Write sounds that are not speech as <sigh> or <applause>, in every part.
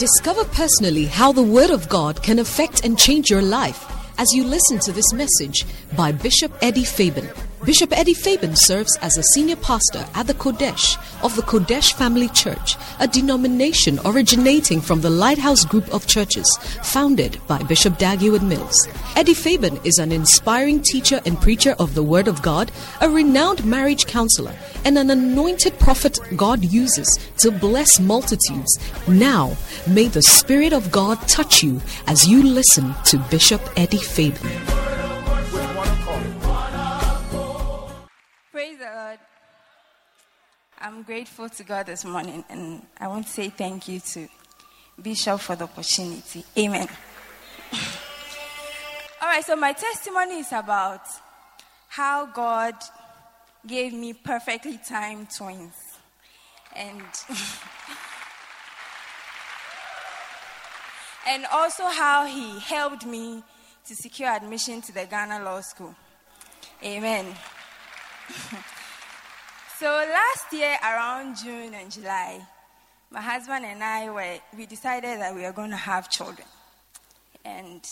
Discover personally how the Word of God can affect and change your life as you listen to this message by Bishop Eddie Fabian. Bishop Eddie Fabian serves as a senior pastor at the Kodesh of the Kodesh Family Church, a denomination originating from the Lighthouse Group of Churches founded by Bishop Dag Heward-Mills. Eddie Fabian is an inspiring teacher and preacher of the Word of God, a renowned marriage counselor, and an anointed prophet God uses to bless multitudes. Now, may the Spirit of God touch you as you listen to Bishop Eddie Fabian. Praise the Lord. I'm grateful to God this morning, and I want to say thank you to Bishop for the opportunity. Amen. All right, so my testimony is about how God gave me perfectly timed twins. And <laughs> and also how he helped me to secure admission to the Ghana Law School. Amen. <laughs> so last year around June and July, my husband and I were we decided that we were going to have children. And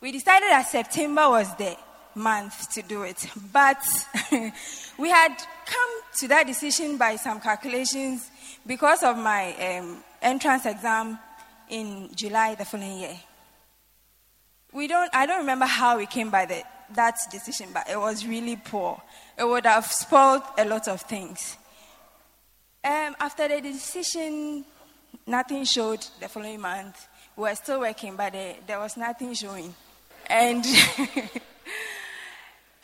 we decided that September was the month to do it. But <laughs> we had come to that decision by some calculations because of my um, entrance exam in July the following year. We don't, I don't remember how we came by the, that decision, but it was really poor. It would have spoiled a lot of things. Um, after the decision, nothing showed the following month. We were still working, but there, was nothing showing. And <laughs>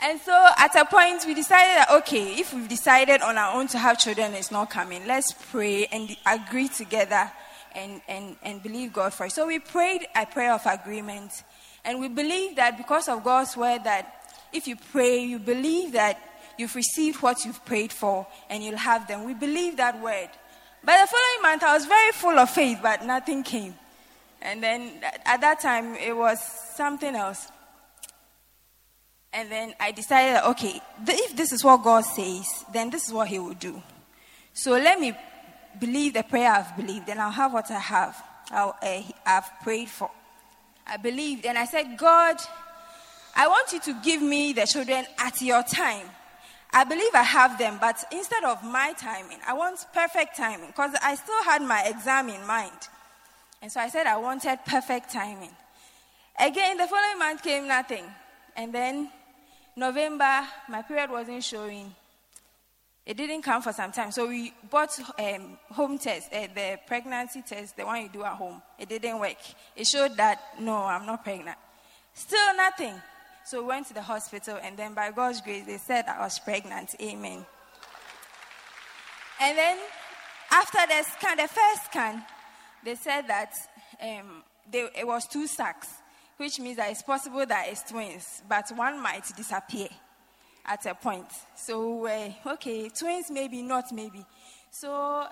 And so at a point, we decided that, okay, if we've decided on our own to have children, it's not coming. Let's pray and agree together and, and, and believe God for it. So we prayed a prayer of agreement. And we believe that because of God's word, that if you pray, you believe that you've received what you've prayed for and you'll have them. We believe that word. But the following month, I was very full of faith, but nothing came. And then at that time, it was something else. And then I decided, okay, if this is what God says, then this is what He will do. So let me believe the prayer I've believed, and I'll have what I have. i uh, I've prayed for. I believed, and I said, God, I want you to give me the children at your time. I believe I have them, but instead of my timing, I want perfect timing because I still had my exam in mind. And so I said I wanted perfect timing. Again, the following month came nothing. And then November, my period wasn't showing. It didn't come for some time. So we bought um, home test, uh, the pregnancy test, the one you do at home. It didn't work. It showed that, no, I'm not pregnant. Still nothing. So we went to the hospital, and then by God's grace, they said I was pregnant. Amen. And then after the scan, the first scan, they said that um, they, it was two sacs which means that it's possible that it's twins, but one might disappear at a point. So, uh, okay, twins maybe, not maybe. So,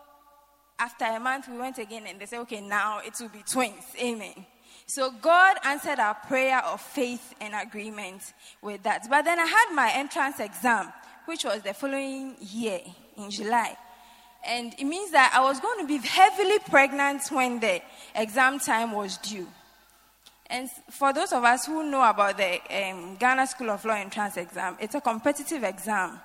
after a month, we went again and they said, okay, now it will be twins. Amen. So, God answered our prayer of faith and agreement with that. But then I had my entrance exam, which was the following year in July. And it means that I was going to be heavily pregnant when the exam time was due. And for those of us who know about the um, Ghana School of Law entrance exam, it's a competitive exam.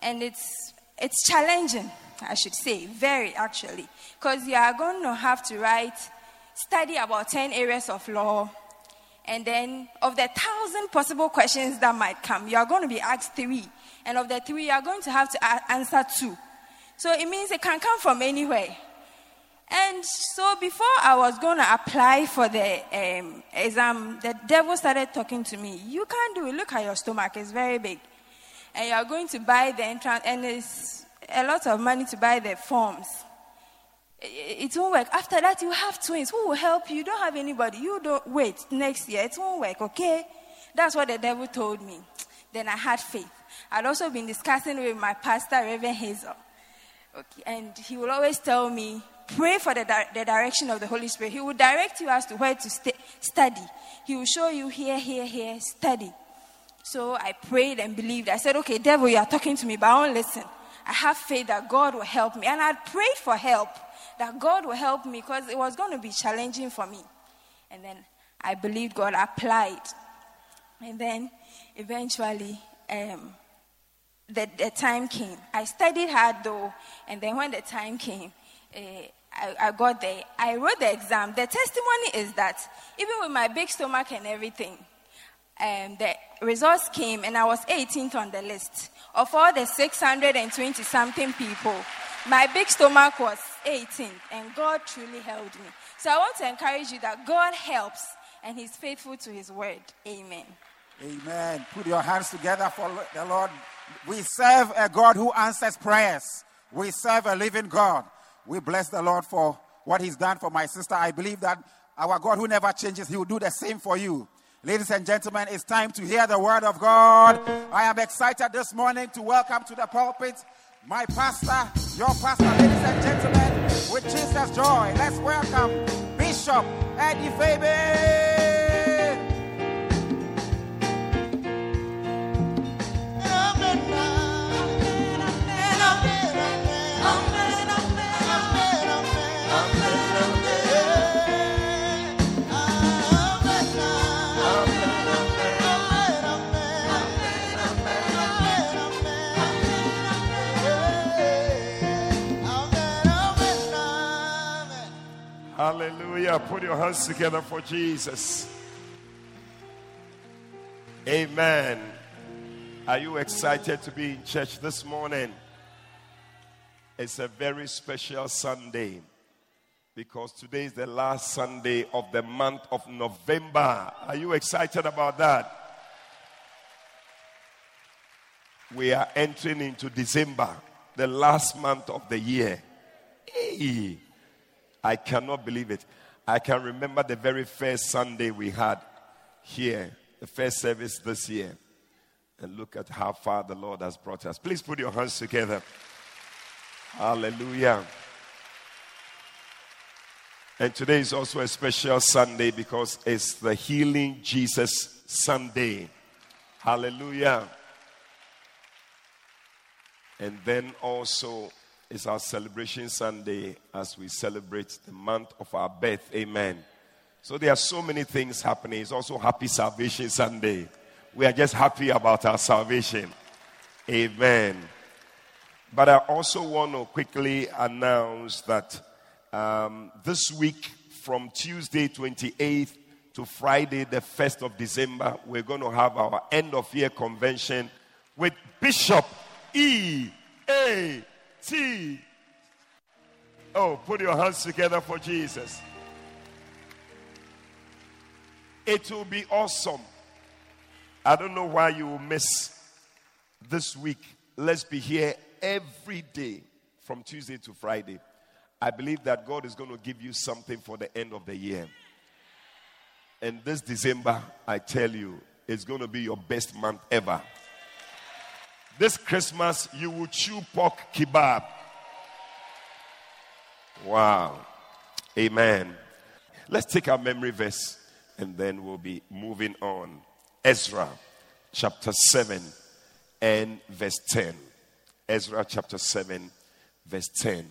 And it's, it's challenging, I should say, very actually. Because you are going to have to write, study about 10 areas of law. And then, of the thousand possible questions that might come, you are going to be asked three. And of the three, you are going to have to answer two. So it means it can come from anywhere. And so before I was going to apply for the um, exam, the devil started talking to me. You can't do it. Look at your stomach, it's very big. And you are going to buy the entrance, and it's a lot of money to buy the forms. It, won't work. After that, you have twins. Who will help you? You don't have anybody. You don't wait next year. It won't work, okay? That's what the devil told me. Then I had faith. I'd also been discussing with my pastor, Reverend Hazel. Okay, and he will always tell me, pray for the, di- the direction of the Holy Spirit. He will direct you as to where to st- study. He will show you here, here, here, study. So I prayed and believed. I said, okay, devil, you are talking to me, but I won't listen. I have faith that God will help me. And I prayed for help that God will help me because it was going to be challenging for me. And then I believed God applied. And then eventually, um, the, the time came. I studied hard though, and then when the time came, uh, I, I, got there. I wrote the exam. The testimony is that even with my big stomach and everything, um, the results came, and I was 18th on the list of all the 620 something people. My big stomach was 18th, and God truly held me. So I want to encourage you that God helps, and He's faithful to His word. Amen. Amen. Put your hands together for the Lord. We serve a God who answers prayers. We serve a living God. We bless the Lord for what He's done for my sister. I believe that our God who never changes, He will do the same for you. Ladies and gentlemen, it's time to hear the word of God. I am excited this morning to welcome to the pulpit my pastor, your pastor, ladies and gentlemen, with Jesus' joy. Let's welcome Bishop Eddie Fabian. Hallelujah. Put your hands together for Jesus. Amen. Are you excited to be in church this morning? It's a very special Sunday because today is the last Sunday of the month of November. Are you excited about that? We are entering into December, the last month of the year. Hey. I cannot believe it. I can remember the very first Sunday we had here, the first service this year. And look at how far the Lord has brought us. Please put your hands together. Hallelujah. And today is also a special Sunday because it's the Healing Jesus Sunday. Hallelujah. And then also is our celebration Sunday as we celebrate the month of our birth. Amen. So there are so many things happening. It's also Happy Salvation Sunday. We are just happy about our salvation. Amen. But I also want to quickly announce that um, this week, from Tuesday 28th to Friday, the 1st of December, we're going to have our end of year convention with Bishop E. A. T. Oh, put your hands together for Jesus. It will be awesome. I don't know why you will miss this week. Let's be here every day from Tuesday to Friday. I believe that God is going to give you something for the end of the year. And this December, I tell you, it's going to be your best month ever. This Christmas, you will chew pork kebab. Wow. Amen. Let's take our memory verse and then we'll be moving on. Ezra chapter 7 and verse 10. Ezra chapter 7, verse 10.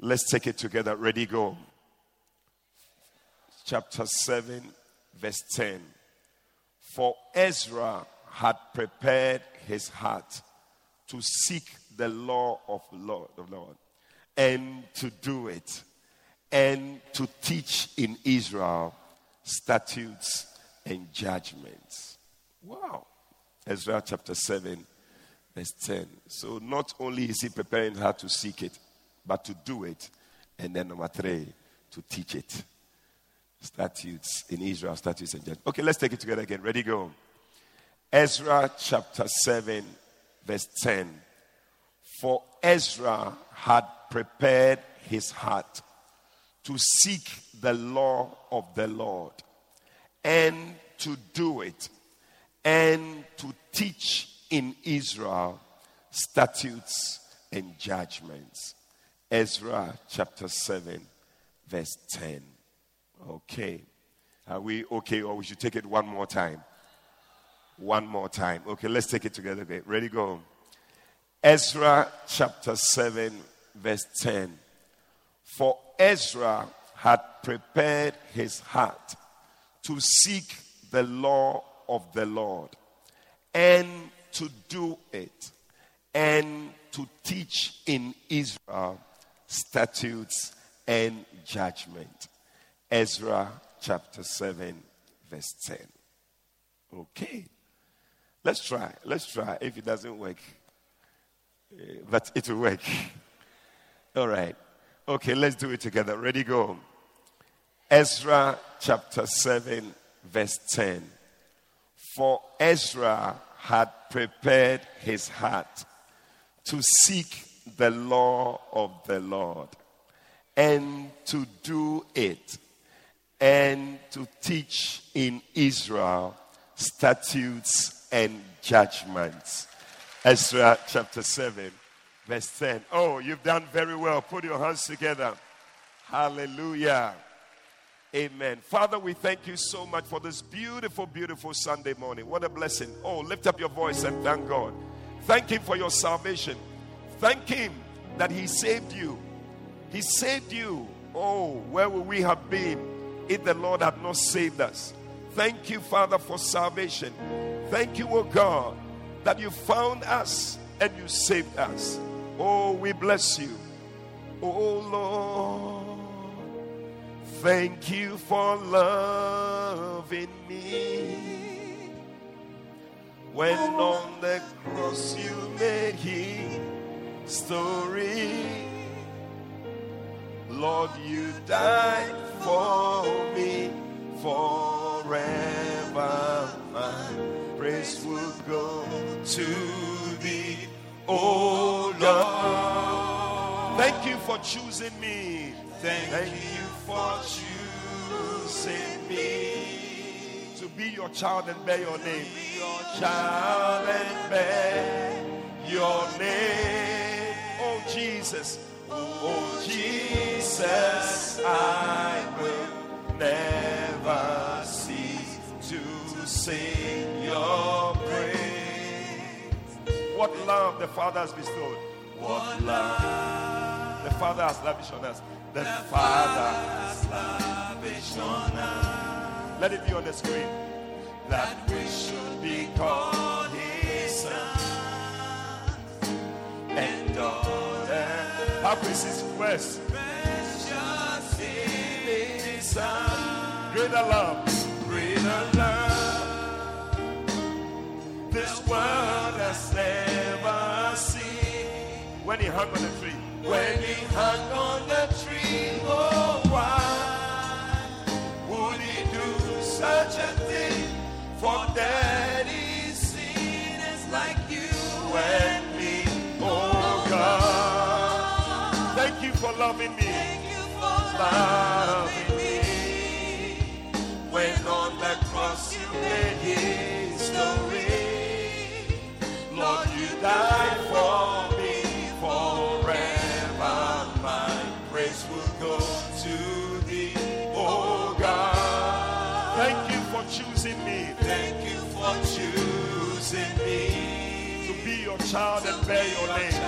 Let's take it together. Ready, go. Chapter 7, verse 10. For Ezra had prepared his heart to seek the law of Lord, the Lord and to do it and to teach in Israel statutes and judgments. Wow. Ezra chapter 7, verse 10. So not only is he preparing her to seek it, but to do it. And then number three, to teach it. Statutes in Israel, statutes and judgments. Okay, let's take it together again. Ready, go. Ezra chapter 7, verse 10. For Ezra had prepared his heart to seek the law of the Lord and to do it and to teach in Israel statutes and judgments. Ezra chapter 7, verse 10. Okay. Are we okay, or we should take it one more time? One more time. Okay, let's take it together. Okay, ready, go. Ezra chapter 7, verse 10. For Ezra had prepared his heart to seek the law of the Lord and to do it and to teach in Israel statutes and judgment. Ezra chapter 7, verse 10. Okay. Let's try. Let's try. If it doesn't work, uh, but it will work. <laughs> All right. Okay, let's do it together. Ready, go. Ezra chapter 7, verse 10. For Ezra had prepared his heart to seek the law of the Lord and to do it and to teach in Israel statutes and judgments. Ezra chapter 7, verse 10. Oh, you've done very well. Put your hands together. Hallelujah. Amen. Father, we thank you so much for this beautiful, beautiful Sunday morning. What a blessing. Oh, lift up your voice and thank God. Thank Him for your salvation. Thank Him that He saved you. He saved you. Oh, where would we have been if the Lord had not saved us? Thank you, Father, for salvation. Thank you, oh God, that you found us and you saved us. Oh, we bless you. Oh, Lord. Thank you for loving me. When on the cross you made history. Lord, you died for me forever. My praise will go to thee, oh Lord. Thank you for choosing me. Thank, Thank you for choosing me to be your child and bear your name. Be your child and bear your name. Oh Jesus, oh, oh Jesus, I will never cease to sing your praise. What love the Father has bestowed. What love the Father has lavished on us the Father has lavished on us. Let it be on the screen. That we should be called His sons and daughters. How precious West. Precious in His Son. Greater love. Greater love. This world has never seen. When He hung on the tree when he hung on the tree. Oh, why would he do such a thing for daddy's sinners like you and me? Oh, God, thank you for loving me. Thank you for loving me. When on the cross you made history, child and bear your name.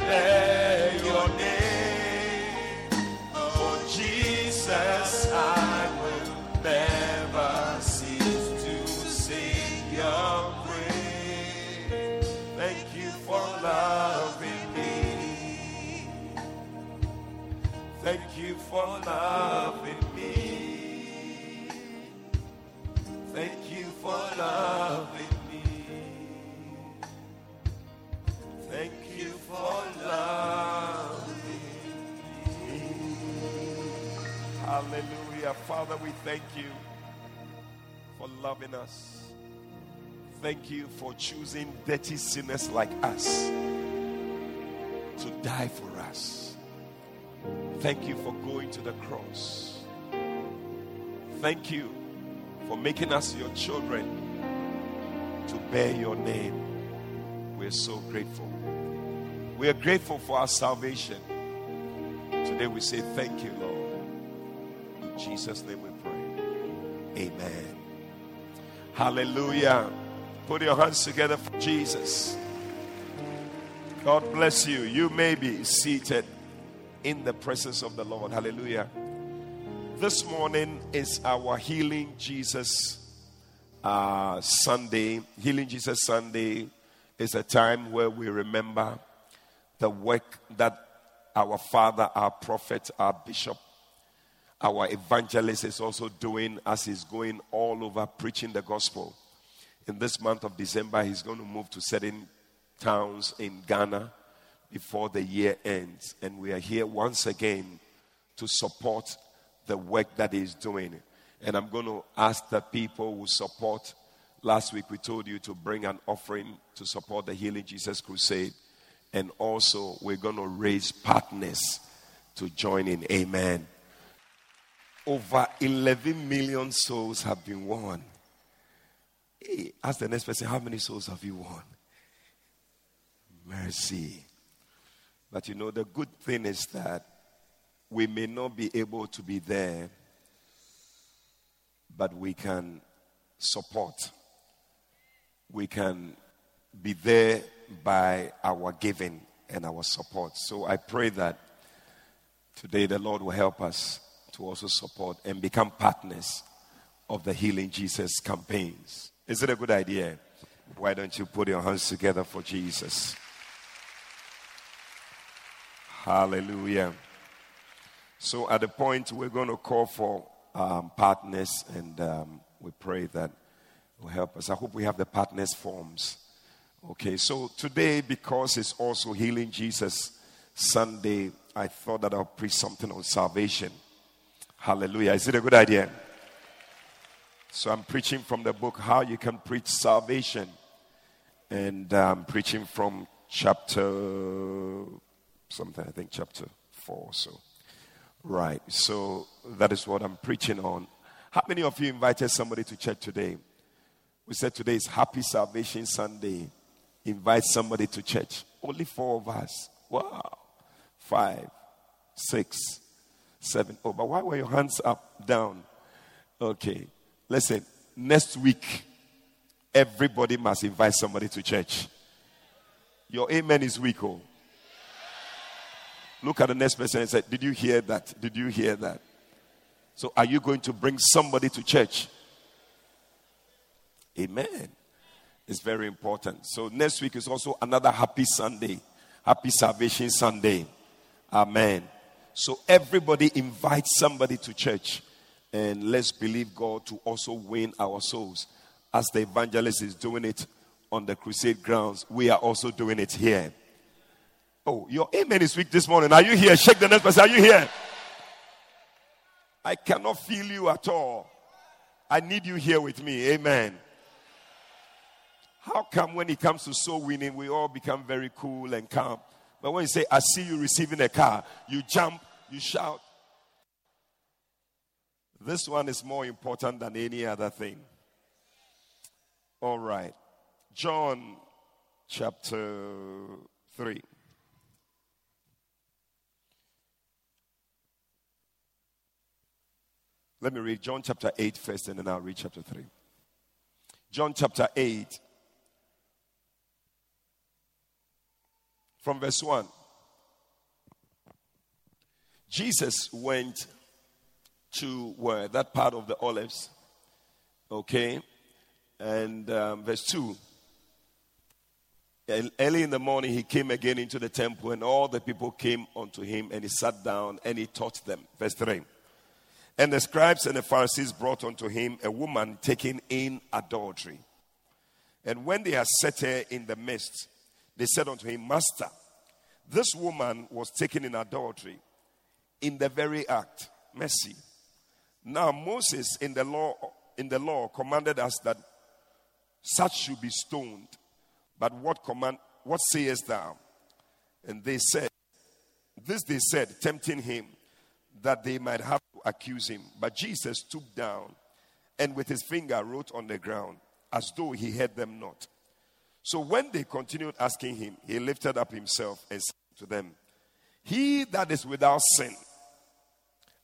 Bear your name. For Jesus, I will never Thank you for loving me. Thank you for loving me. Thank you for loving me. Hallelujah. Father, we thank you for loving us. Thank you for choosing dirty sinners like us to die for us. Thank you for going to the cross. Thank you for making us your children to bear your name. We're so grateful. We are grateful for our salvation. Today we say thank you, Lord. In Jesus' name we pray. Amen. Hallelujah. Put your hands together for Jesus. God bless you. You may be seated. In the presence of the Lord. Hallelujah. This morning is our Healing Jesus uh, Sunday. Healing Jesus Sunday is a time where we remember the work that our father, our prophet, our bishop, our evangelist is also doing as he's going all over preaching the gospel. In this month of December, he's going to move to certain towns in Ghana before the year ends. And we are here once again to support the work that he's doing. And I'm going to ask the people who support. Last week we told you to bring an offering to support the Healing Jesus Crusade. And also, we're going to raise partners to join in. Amen. Over 11 million souls have been won. Hey, ask the next person, how many souls have you won? Mercy. But you know, the good thing is that we may not be able to be there, but we can support. We can be there by our giving and our support. So I pray that today the Lord will help us to also support and become partners of the Healing Jesus campaigns. Is it a good idea? Why don't you put your hands together for Jesus? Hallelujah. So, at the point we're going to call for um, partners, and um, we pray that will help us. I hope we have the partners forms. Okay, so today, because it's also Healing Jesus Sunday, I thought that I'll preach something on salvation. Hallelujah. Is it a good idea? So I'm preaching from the book How You Can Preach Salvation. And I'm preaching from chapter something, I think chapter 4 so. Right. So that is what I'm preaching on. How many of you invited somebody to church today? We said today is Happy Salvation Sunday invite somebody to church. Only four of us. Wow. Five, six, seven. Oh, but why were your hands up, down? Okay. Listen, next week, everybody must invite somebody to church. Your amen is weak, oh. Look at the next person and say, Did you hear that? Did you hear that? So, are you going to bring somebody to church? Amen. It's very important. So next week is also another happy Sunday, happy salvation Sunday. Amen. So everybody invite somebody to church and let's believe God to also win our souls. As the evangelist is doing it on the crusade grounds, we are also doing it here. Oh, your amen is weak this morning. Are you here? Shake the next person. Are you here? I cannot feel you at all. I need you here with me. Amen. How come when it comes to soul winning, we all become very cool and calm? But when you say, I see you receiving a car, you jump, you shout. This one is more important than any other thing. All right. John chapter 3. Let me read John chapter 8 first and then I'll read chapter 3. John chapter 8 from verse 1. Jesus went to where? That part of the olives. Okay. And um, verse 2. early in the morning, he came again into the temple, and all the people came unto him, and he sat down and he taught them. Verse 3. And the scribes and the Pharisees brought unto him a woman taken in adultery. And when they had set her in the midst, they said unto him, Master, this woman was taken in adultery in the very act. Mercy. Now Moses in the law in the law commanded us that such should be stoned. But what command what sayest thou? And they said, This they said, tempting him, that they might have accuse him. But Jesus stooped down and with his finger wrote on the ground, as though he heard them not. So when they continued asking him, he lifted up himself and said to them, He that is without sin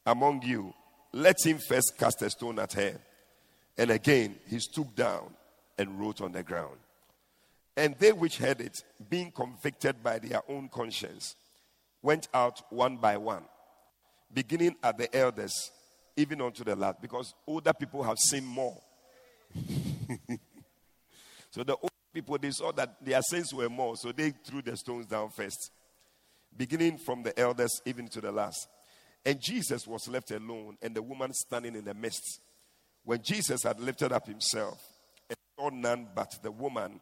among you, let him first cast a stone at her. And again he stooped down and wrote on the ground. And they which heard it, being convicted by their own conscience, went out one by one, beginning at the elders, even unto the last, because older people have seen more. <laughs> so the old people they saw that their sins were more, so they threw the stones down first, beginning from the elders even to the last. And Jesus was left alone, and the woman standing in the midst. When Jesus had lifted up himself and saw none but the woman,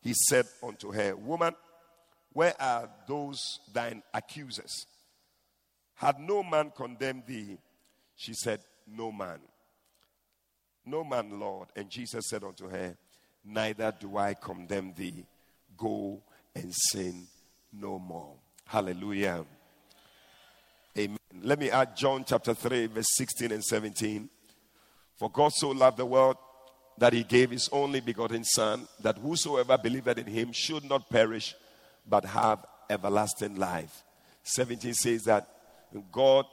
he said unto her, Woman, where are those thine accusers? Had no man condemned thee? She said, No man. No man, Lord. And Jesus said unto her, Neither do I condemn thee. Go and sin no more. Hallelujah. Amen. Let me add John chapter 3, verse 16 and 17. For God so loved the world that he gave his only begotten Son, that whosoever believeth in him should not perish, but have everlasting life. 17 says that God,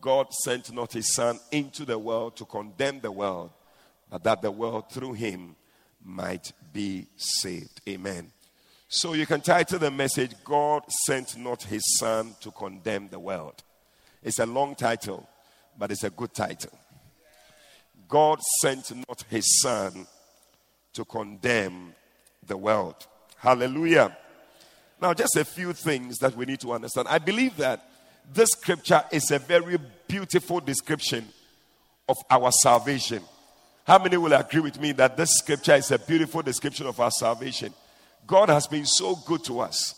God sent not his Son into the world to condemn the world, but that the world through him might be saved. Amen. So you can title the message, God sent not his Son to condemn the world. It's a long title, but it's a good title. God sent not his Son to condemn the world. Hallelujah. Now, just a few things that we need to understand. I believe that this scripture is a very beautiful description of our salvation. How many will agree with me that this scripture is a beautiful description of our salvation? God has been so good to us.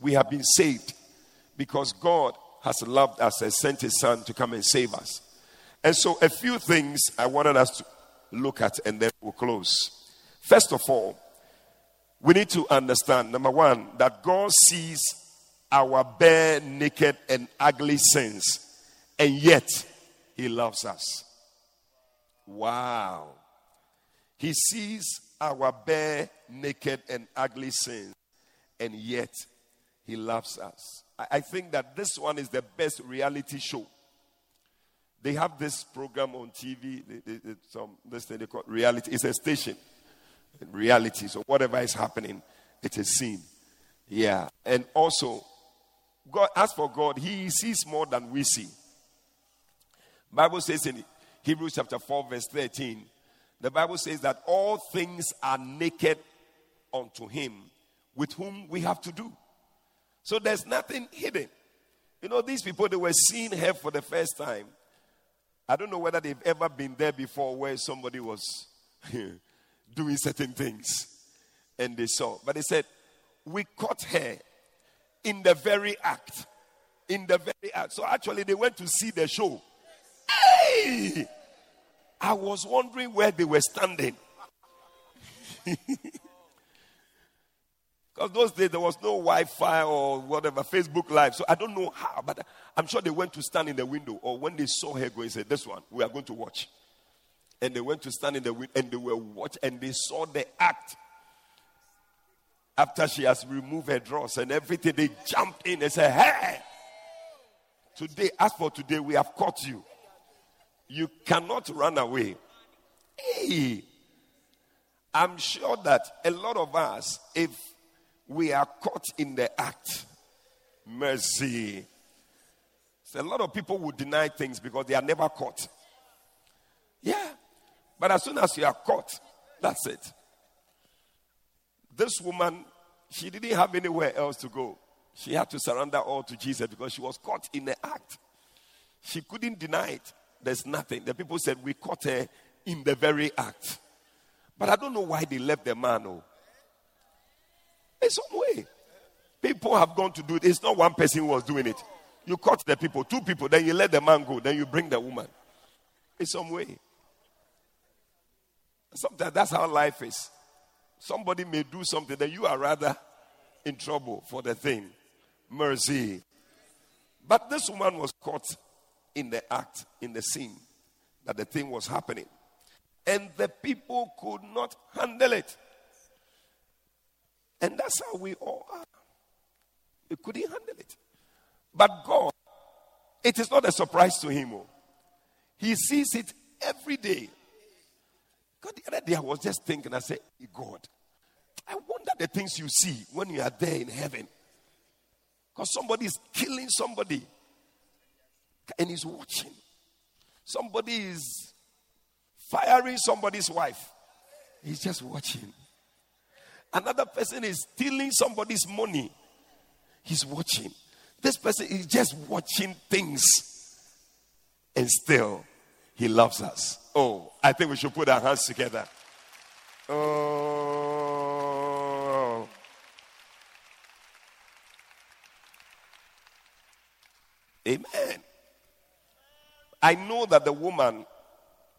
We have been saved because God has loved us and sent his son to come and save us. And so, a few things I wanted us to look at and then we'll close. First of all, we need to understand number one, that God sees our bare, naked, and ugly sins, and yet he loves us. Wow. He sees our bare, naked, and ugly sins, and yet he loves us. I think that this one is the best reality show. They have this program on TV, some this thing they call reality. It's a station, reality. So whatever is happening, it is seen. Yeah, and also, God. As for God, He sees more than we see. Bible says in Hebrews chapter four, verse thirteen, the Bible says that all things are naked unto Him, with whom we have to do. So there's nothing hidden. You know, these people, they were seeing her for the first time. I don't know whether they've ever been there before where somebody was <laughs> doing certain things and they saw. But they said, We caught her in the very act. In the very act. So actually, they went to see the show. Hey! I was wondering where they were standing. <laughs> Because those days there was no Wi Fi or whatever, Facebook Live. So I don't know how, but I'm sure they went to stand in the window. Or when they saw her going, said, This one, we are going to watch. And they went to stand in the window and they were watch and they saw the act. After she has removed her drawers and everything, they jumped in and said, Hey, today, as for today, we have caught you. You cannot run away. Hey, I'm sure that a lot of us, if we are caught in the act. Mercy. So a lot of people would deny things because they are never caught. Yeah. But as soon as you are caught, that's it. This woman, she didn't have anywhere else to go. She had to surrender all to Jesus because she was caught in the act. She couldn't deny it. There's nothing. The people said, We caught her in the very act. But I don't know why they left the man. Oh. In some way. People have gone to do it. It's not one person who was doing it. You caught the people, two people, then you let the man go, then you bring the woman. In some way. Sometimes that's how life is. Somebody may do something that you are rather in trouble for the thing. Mercy. But this woman was caught in the act, in the scene, that the thing was happening. And the people could not handle it. And that's how we all are. We couldn't handle it. But God, it is not a surprise to Him. Oh. He sees it every day. God, the other day I was just thinking, I said, God, I wonder the things you see when you are there in heaven. Because somebody is killing somebody and he's watching. Somebody is firing somebody's wife. He's just watching. Another person is stealing somebody's money. He's watching. This person is just watching things. And still, he loves us. Oh, I think we should put our hands together. Oh. Amen. I know that the woman,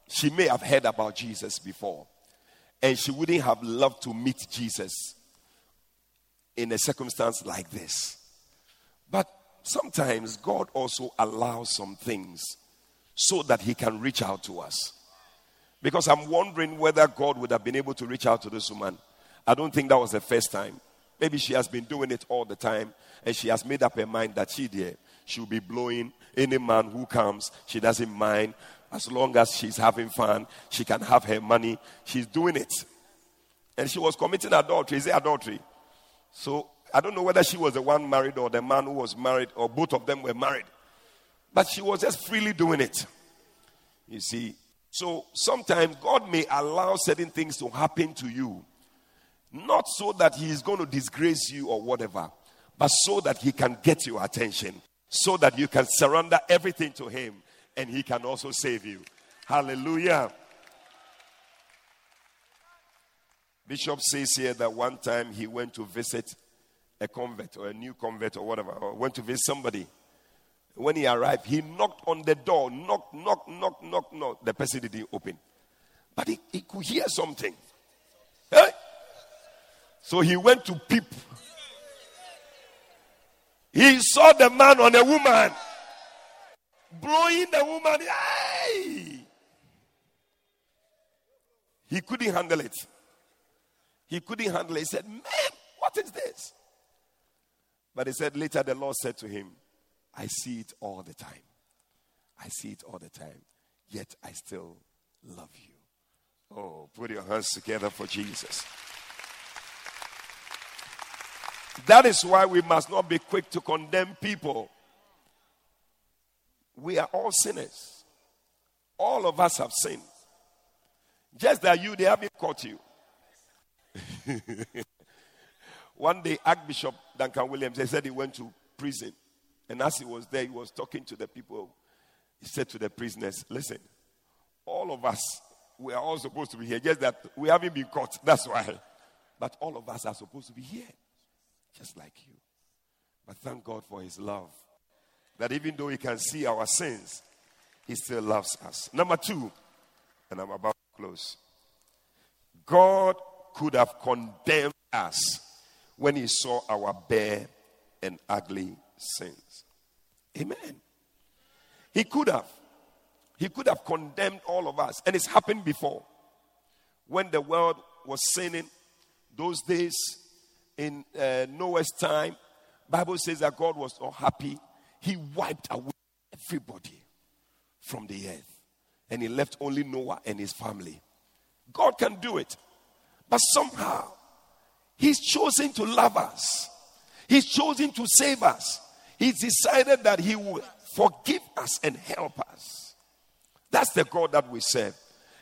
she may have heard about Jesus before, and she wouldn't have loved to meet Jesus in a circumstance like this. But sometimes God also allows some things so that He can reach out to us. Because I'm wondering whether God would have been able to reach out to this woman. I don't think that was the first time. Maybe she has been doing it all the time and she has made up her mind that she did. She'll be blowing any man who comes. She doesn't mind. As long as she's having fun, she can have her money. She's doing it. And she was committing adultery. Is it adultery? So I don't know whether she was the one married or the man who was married or both of them were married. But she was just freely doing it. You see. So sometimes God may allow certain things to happen to you. Not so that He is going to disgrace you or whatever, but so that He can get your attention. So that you can surrender everything to Him and he can also save you. Hallelujah. Bishop says here that one time he went to visit a convert or a new convert or whatever, or went to visit somebody. When he arrived, he knocked on the door, knock, knock, knock, knock, knock. The person didn't open. But he, he could hear something. Hey? So he went to peep. He saw the man on a woman blowing the woman. Hey! He couldn't handle it. He couldn't handle it. He said, Man, what is this? But he said, Later the Lord said to him, I see it all the time. I see it all the time. Yet I still love you. Oh, put your hands together for Jesus. That is why we must not be quick to condemn people. We are all sinners. All of us have sinned. Just that you, they haven't caught you. <laughs> One day, Archbishop Duncan Williams, he said he went to prison. And as he was there, he was talking to the people. He said to the prisoners, Listen, all of us, we are all supposed to be here, just that we haven't been caught. That's why. But all of us are supposed to be here, just like you. But thank God for his love that even though he can see our sins, he still loves us. Number two, and I'm about to close. God could have condemned us when he saw our bare and ugly sins. Amen. He could have. He could have condemned all of us. And it's happened before. When the world was sinning, those days in uh, Noah's time, Bible says that God was not happy he wiped away everybody from the earth. And he left only Noah and his family. God can do it. But somehow, he's chosen to love us. He's chosen to save us. He's decided that he will forgive us and help us. That's the God that we serve.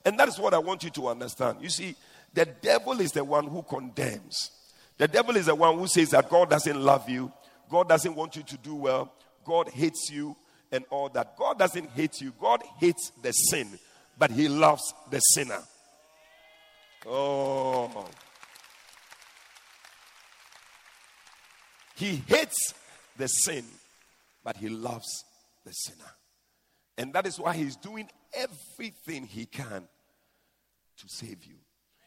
And that is what I want you to understand. You see, the devil is the one who condemns. The devil is the one who says that God doesn't love you, God doesn't want you to do well, God hates you and all that. God doesn't hate you, God hates the sin, but He loves the sinner. Oh. He hates the sin, but He loves the sinner. And that is why He's doing everything He can to save you.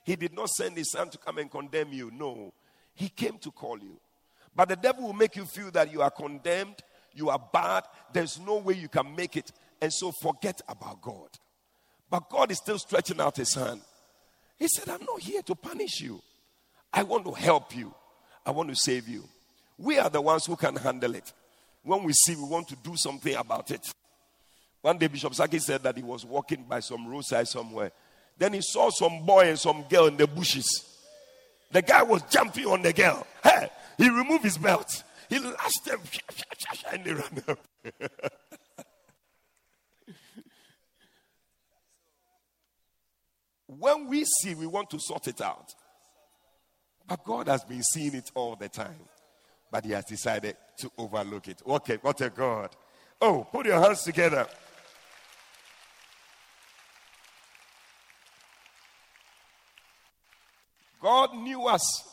He did not send His Son to come and condemn you. No, He came to call you. But the devil will make you feel that you are condemned you are bad, there's no way you can make it. And so forget about God. But God is still stretching out his hand. He said, I'm not here to punish you. I want to help you. I want to save you. We are the ones who can handle it. When we see we want to do something about it. One day, Bishop Sackey said that he was walking by some roadside somewhere. Then he saw some boy and some girl in the bushes. The guy was jumping on the girl. Hey, he removed his belt. He lashed them <laughs> and they ran <laughs> when we see, we want to sort it out. But God has been seeing it all the time. But He has decided to overlook it. Okay, what a God. Oh, put your hands together. God knew us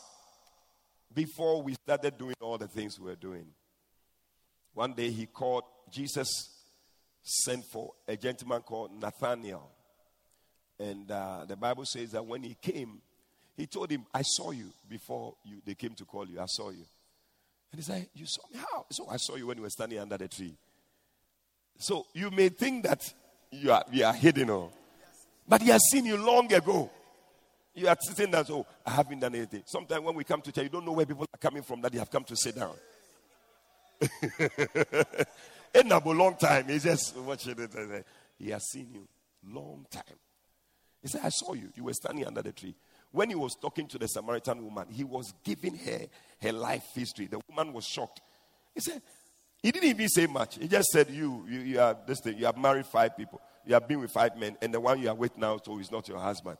before we started doing all the things we were doing. One day he called, Jesus sent for a gentleman called Nathaniel. And uh, the Bible says that when he came, he told him, I saw you before you, they came to call you. I saw you. And he said, You saw me? How? So oh, I saw you when you were standing under the tree. So you may think that you are, you are hidden, or, but he has seen you long ago. You are sitting there, so oh, I haven't done anything. Sometimes when we come to church, you don't know where people are coming from that they have come to sit down. <laughs> In a long time, he's just watching it. He has seen you long time. He said, I saw you. You were standing under the tree. When he was talking to the Samaritan woman, he was giving her her life history. The woman was shocked. He said, he didn't even say much. He just said, You, you, you are this thing, you have married five people, you have been with five men, and the one you are with now, so is not your husband.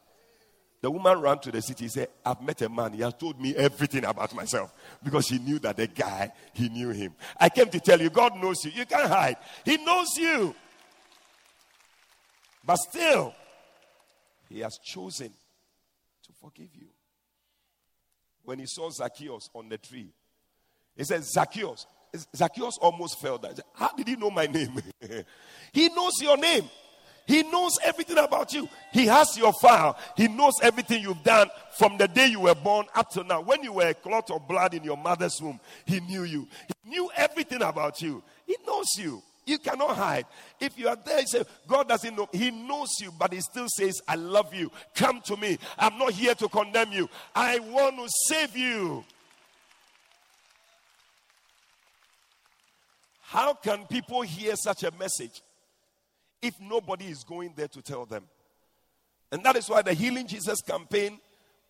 The woman ran to the city. He said, I've met a man. He has told me everything about myself because he knew that the guy, he knew him. I came to tell you, God knows you. You can't hide. He knows you. But still, he has chosen forgive you. When he saw Zacchaeus on the tree, he said, Zacchaeus. Zacchaeus almost fell down. How did he know my name? <laughs> he knows your name. He knows everything about you. He has your file. He knows everything you've done from the day you were born up to now. When you were a clot of blood in your mother's womb, he knew you. He knew everything about you. He knows you. You cannot hide. If you are there, you say, God doesn't know. He knows you, but He still says, I love you. Come to me. I'm not here to condemn you. I want to save you. How can people hear such a message if nobody is going there to tell them. And that is why the Healing Jesus campaign,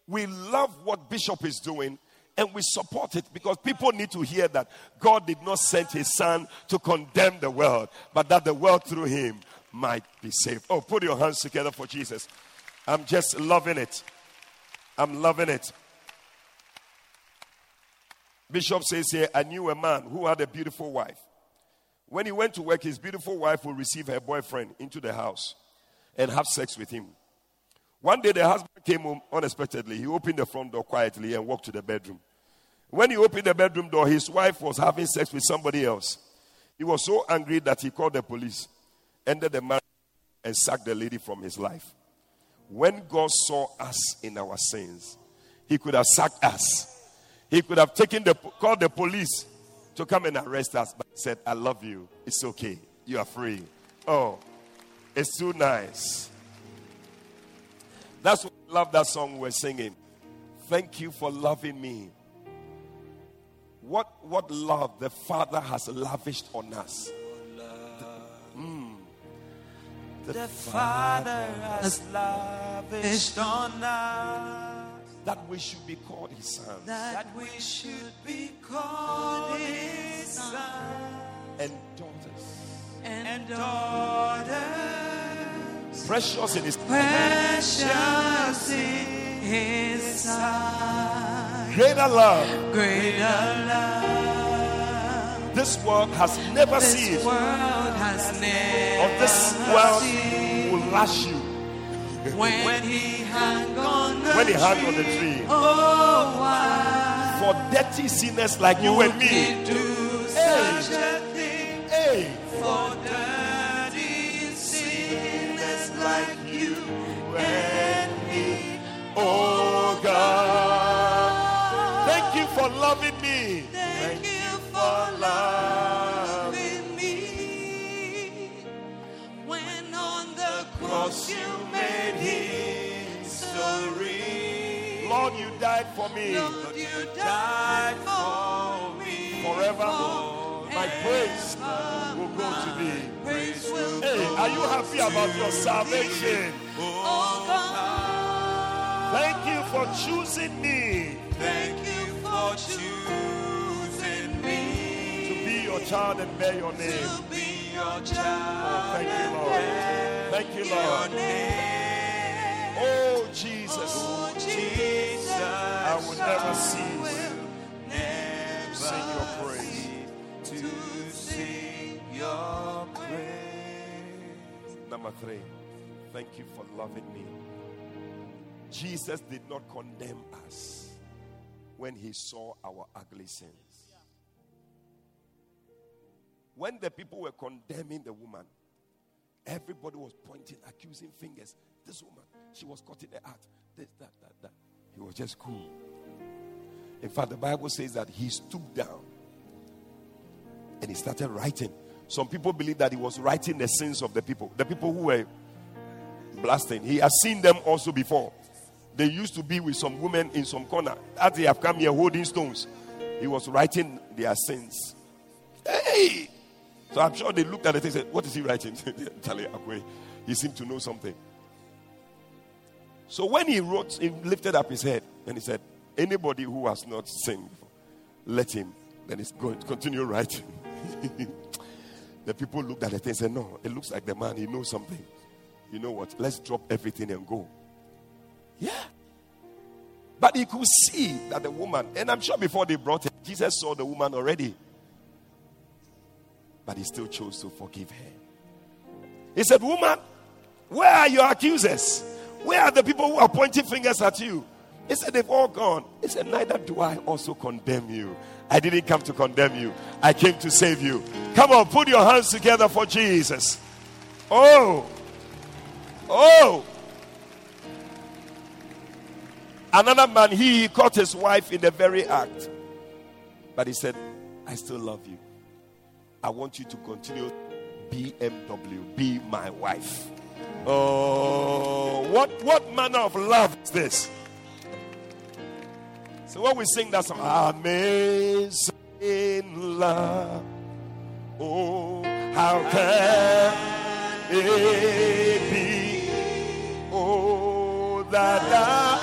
we love what Bishop is doing and we support it because people need to hear that God did not send his son to condemn the world, but that the world through him might be saved. Oh, put your hands together for Jesus. I'm just loving it. I'm loving it. Bishop says here, I knew a man who had a beautiful wife. When he went to work, his beautiful wife would receive her boyfriend into the house and have sex with him. One day, the husband came home unexpectedly. He opened the front door quietly and walked to the bedroom. When he opened the bedroom door, his wife was having sex with somebody else. He was so angry that he called the police, ended the marriage, and sacked the lady from his life. When God saw us in our sins, he could have sacked us. He could have taken the called the police to come and arrest us, but said, I love you. It's okay. You are free. Oh, it's too nice. That's what I love that song we're singing. Thank you for loving me. What, what love the Father has lavished on us. The, mm, the, the Father has lavished on us that we should be called his sons. That we should be called his sons. And daughters. And daughters. Precious in his Precious in his sight. Greater love. Greater love. This world has never this seen. This world has never Or this world will lash you when, when he hung on the when he hung tree, on the tree. Oh, why for dirty sinners like you and me. Do hey. such a thing hey. for dirty and me. Oh God, thank you for loving me. Thank, thank you for loving me. When on the cross you made history. Lord, you died for me. Lord, you died for me. Forever, my praise will go to thee. Hey, are you happy about your salvation? Oh God. Thank you for choosing me. Thank you for choosing me. To be your child and bear your name. To be your child. Oh, thank you, Lord. Thank you, Lord. Your name. Oh, Jesus. Oh, oh Jesus. I will never cease Never to sing your praise. to sing your praise. Number three, thank you for loving me. Jesus did not condemn us when he saw our ugly sins. When the people were condemning the woman, everybody was pointing, accusing fingers. This woman, she was caught in the act. This, that, that, that. He was just cool. In fact, the Bible says that he stooped down and he started writing. Some people believe that he was writing the sins of the people, the people who were blasting. He has seen them also before. They used to be with some women in some corner. As they have come here holding stones, he was writing their sins. Hey! So I'm sure they looked at it and said, What is he writing? <laughs> He seemed to know something. So when he wrote, he lifted up his head and he said, Anybody who has not sinned, let him. Then he's going to continue writing. <laughs> the people looked at it and said, No, it looks like the man, he knows something. You know what? Let's drop everything and go. Yeah. But he could see that the woman, and I'm sure before they brought him, Jesus saw the woman already. But he still chose to forgive her. He said, Woman, where are your accusers? Where are the people who are pointing fingers at you? He said, They've all gone. He said, Neither do I also condemn you. I didn't come to condemn you, I came to save you. Come on, put your hands together for Jesus. Oh, oh. Another man, he, caught his wife in the very act. But he said, I still love you. I want you to continue BMW, be my wife. Oh, what, what manner of love is this? So when we sing that song, Amazing Love, oh, how can it be? Oh, that thou,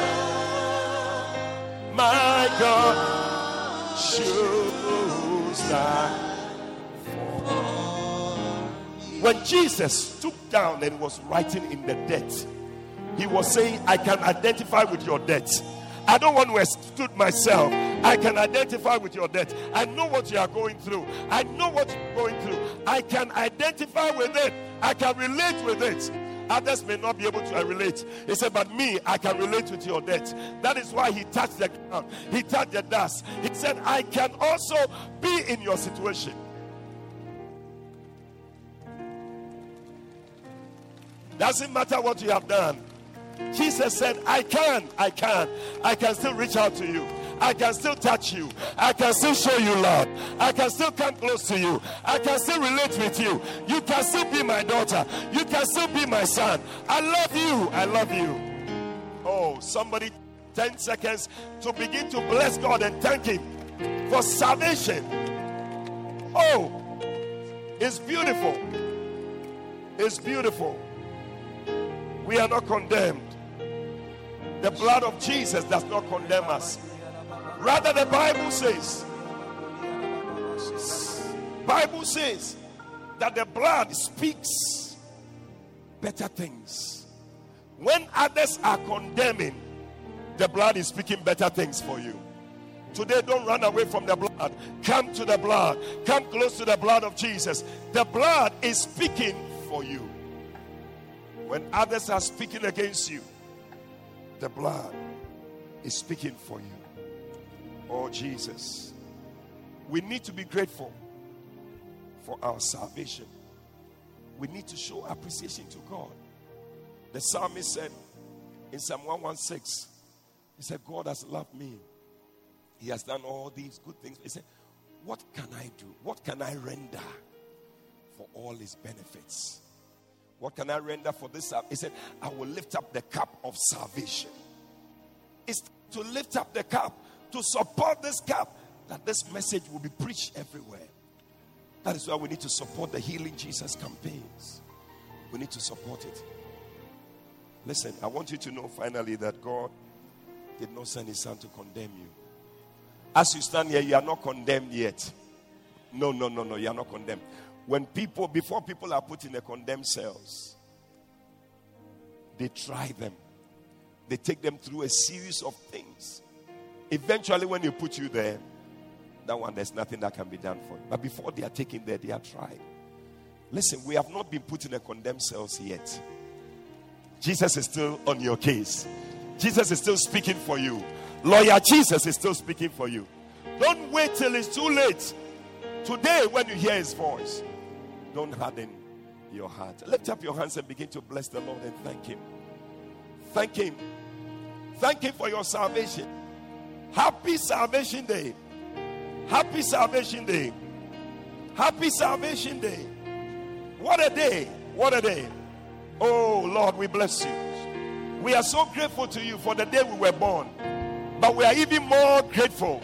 my God, shows thy when Jesus stooped down and was writing in the debt, he was saying, I can identify with your debt. I don't want to exclude myself. I can identify with your debt. I know what you are going through. I know what you're going through. I can identify with it. I can relate with it. Others may not be able to relate. He said, But me, I can relate with your debt. That is why he touched the ground, he touched the dust. He said, I can also be in your situation. Doesn't matter what you have done. Jesus said, I can, I can. I can still reach out to you. I can still touch you. I can still show you love. I can still come close to you. I can still relate with you. You can still be my daughter. You can still be my son. I love you. I love you. Oh, somebody, 10 seconds to begin to bless God and thank Him for salvation. Oh, it's beautiful. It's beautiful. We are not condemned. The blood of Jesus does not condemn us. Rather, the Bible says, Bible says that the blood speaks better things. When others are condemning, the blood is speaking better things for you. Today, don't run away from the blood. Come to the blood. Come close to the blood of Jesus. The blood is speaking for you. When others are speaking against you, the blood is speaking for you. Oh, Jesus. We need to be grateful for our salvation. We need to show appreciation to God. The psalmist said in Psalm 116, he said, God has loved me. He has done all these good things. He said, What can I do? What can I render for all his benefits? What can I render for this? He said, I will lift up the cup of salvation. It's to lift up the cup, to support this cup, that this message will be preached everywhere. That is why we need to support the Healing Jesus campaigns. We need to support it. Listen, I want you to know finally that God did not send his son to condemn you. As you stand here, you are not condemned yet. No, no, no, no. You are not condemned. When people, before people are put in the condemned cells, they try them. They take them through a series of things. Eventually, when you put you there, that one, there's nothing that can be done for you. But before they are taken there, they are tried. Listen, we have not been put in a condemned cells yet. Jesus is still on your case. Jesus is still speaking for you. Lawyer Jesus is still speaking for you. Don't wait till it's too late. Today, when you hear his voice, don't harden your heart. Lift up your hands and begin to bless the Lord and thank him. Thank him. Thank him for your salvation. Happy Salvation Day. Happy Salvation Day. Happy Salvation Day. What a day. What a day. Oh, Lord, we bless you. We are so grateful to you for the day we were born. But we are even more grateful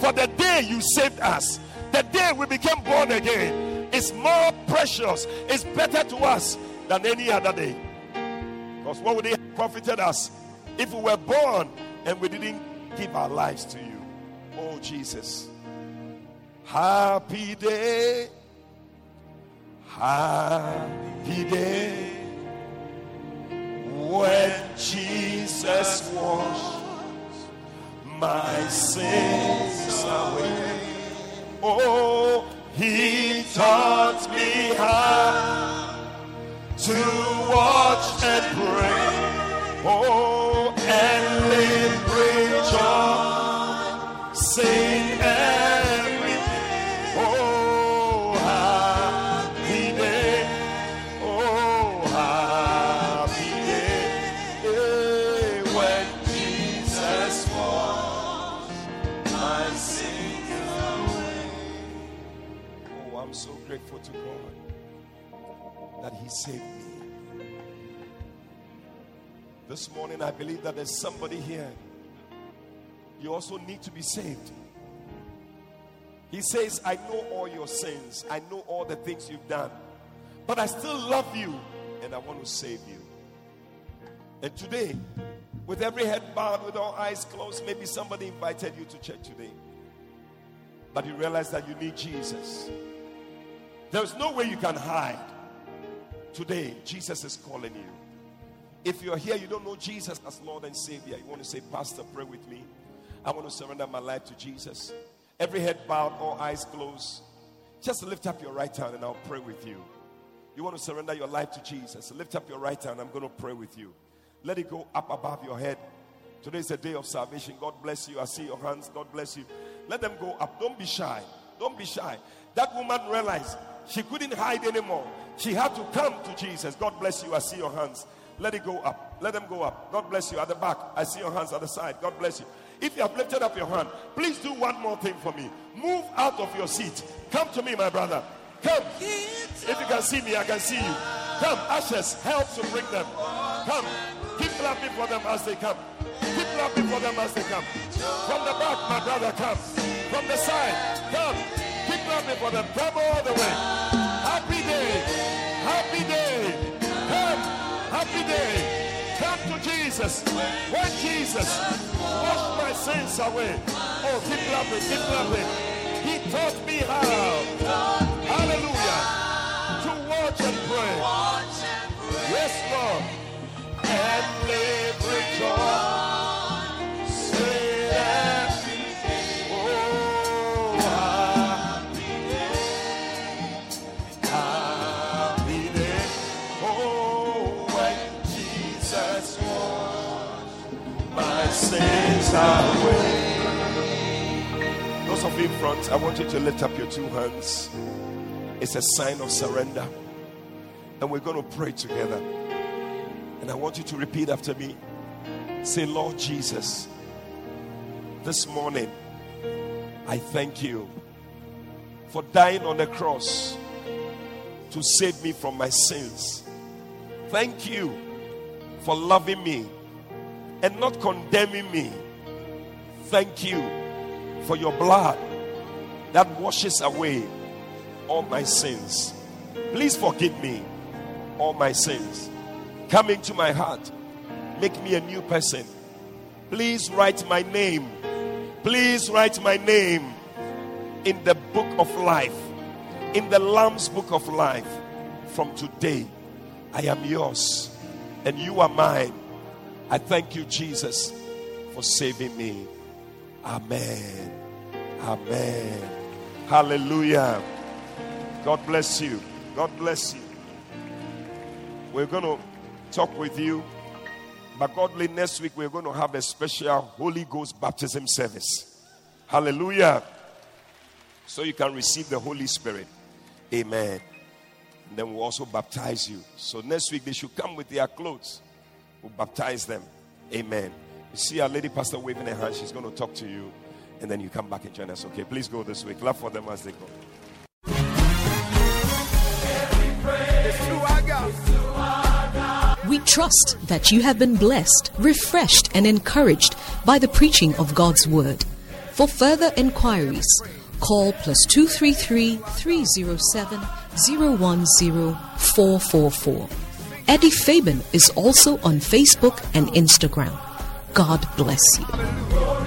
for the day you saved us. The day we became born again is more precious, it's better to us than any other day. Because what would it have profited us if we were born and we didn't give our lives to you? Oh, Jesus. Happy day. Happy day. When Jesus washed my sins away. Oh, he taught me how to watch and pray. Oh, and live Oh, grateful to God that He saved me. This morning, I believe that there's somebody here. You also need to be saved. He says, I know all your sins, I know all the things you've done, but I still love you and I want to save you. And today, with every head bowed, with all eyes closed, maybe somebody invited you to church today, but you realize that you need Jesus. There's no way you can hide. Today, Jesus is calling you. If you're here, you don't know Jesus as Lord and Savior, you want to say, Pastor, pray with me. I want to surrender my life to Jesus. Every head bowed, all eyes closed. Just lift up your right hand and I'll pray with you. You want to surrender your life to Jesus? Lift up your right hand. I'm going to pray with you. Let it go up above your head. Today is a day of salvation. God bless you. I see your hands. God bless you. Let them go up. Don't be shy. Don't be shy. That woman realized she couldn't hide anymore. She had to come to Jesus. God bless you. I see your hands. Let it go up. Let them go up. God bless you. At the back, I see your hands at the side. God bless you. If you have lifted up your hand, please do one more thing for me. Move out of your seat. Come to me, my brother. Come. If you can see me, I can see you. Come, ushers, help to bring them. Come. Keep clapping for them as they come. Keep clapping for them as they come. From the back, my brother, come. From the side, come. Keep clapping for them. Come all the way. Happy day. Happy day. Come. Happy day. Come to Jesus. When Jesus washed my sins away. Oh, keep clapping, keep clapping. He taught me how. Hallelujah. To watch and pray. Yes, Lord. Those of you in front, I want you to lift up your two hands. It's a sign of surrender. And we're going to pray together. And I want you to repeat after me. Say, Lord Jesus, this morning, I thank you for dying on the cross to save me from my sins. Thank you for loving me and not condemning me. Thank you for your blood that washes away all my sins. Please forgive me all my sins. Come into my heart. Make me a new person. Please write my name. Please write my name in the book of life, in the Lamb's book of life. From today, I am yours and you are mine. I thank you, Jesus, for saving me. Amen. Amen. Hallelujah. God bless you. God bless you. We're going to talk with you. But godly, next week we're going to have a special Holy Ghost baptism service. Hallelujah. So you can receive the Holy Spirit. Amen. And then we'll also baptize you. So next week they should come with their clothes. We'll baptize them. Amen. You see our lady pastor waving her hand. She's going to talk to you. And then you come back and join us. Okay, please go this way. Clap for them as they go. We trust that you have been blessed, refreshed, and encouraged by the preaching of God's Word. For further inquiries, call plus 233 307 010 444. Eddie Fabian is also on Facebook and Instagram. God bless you.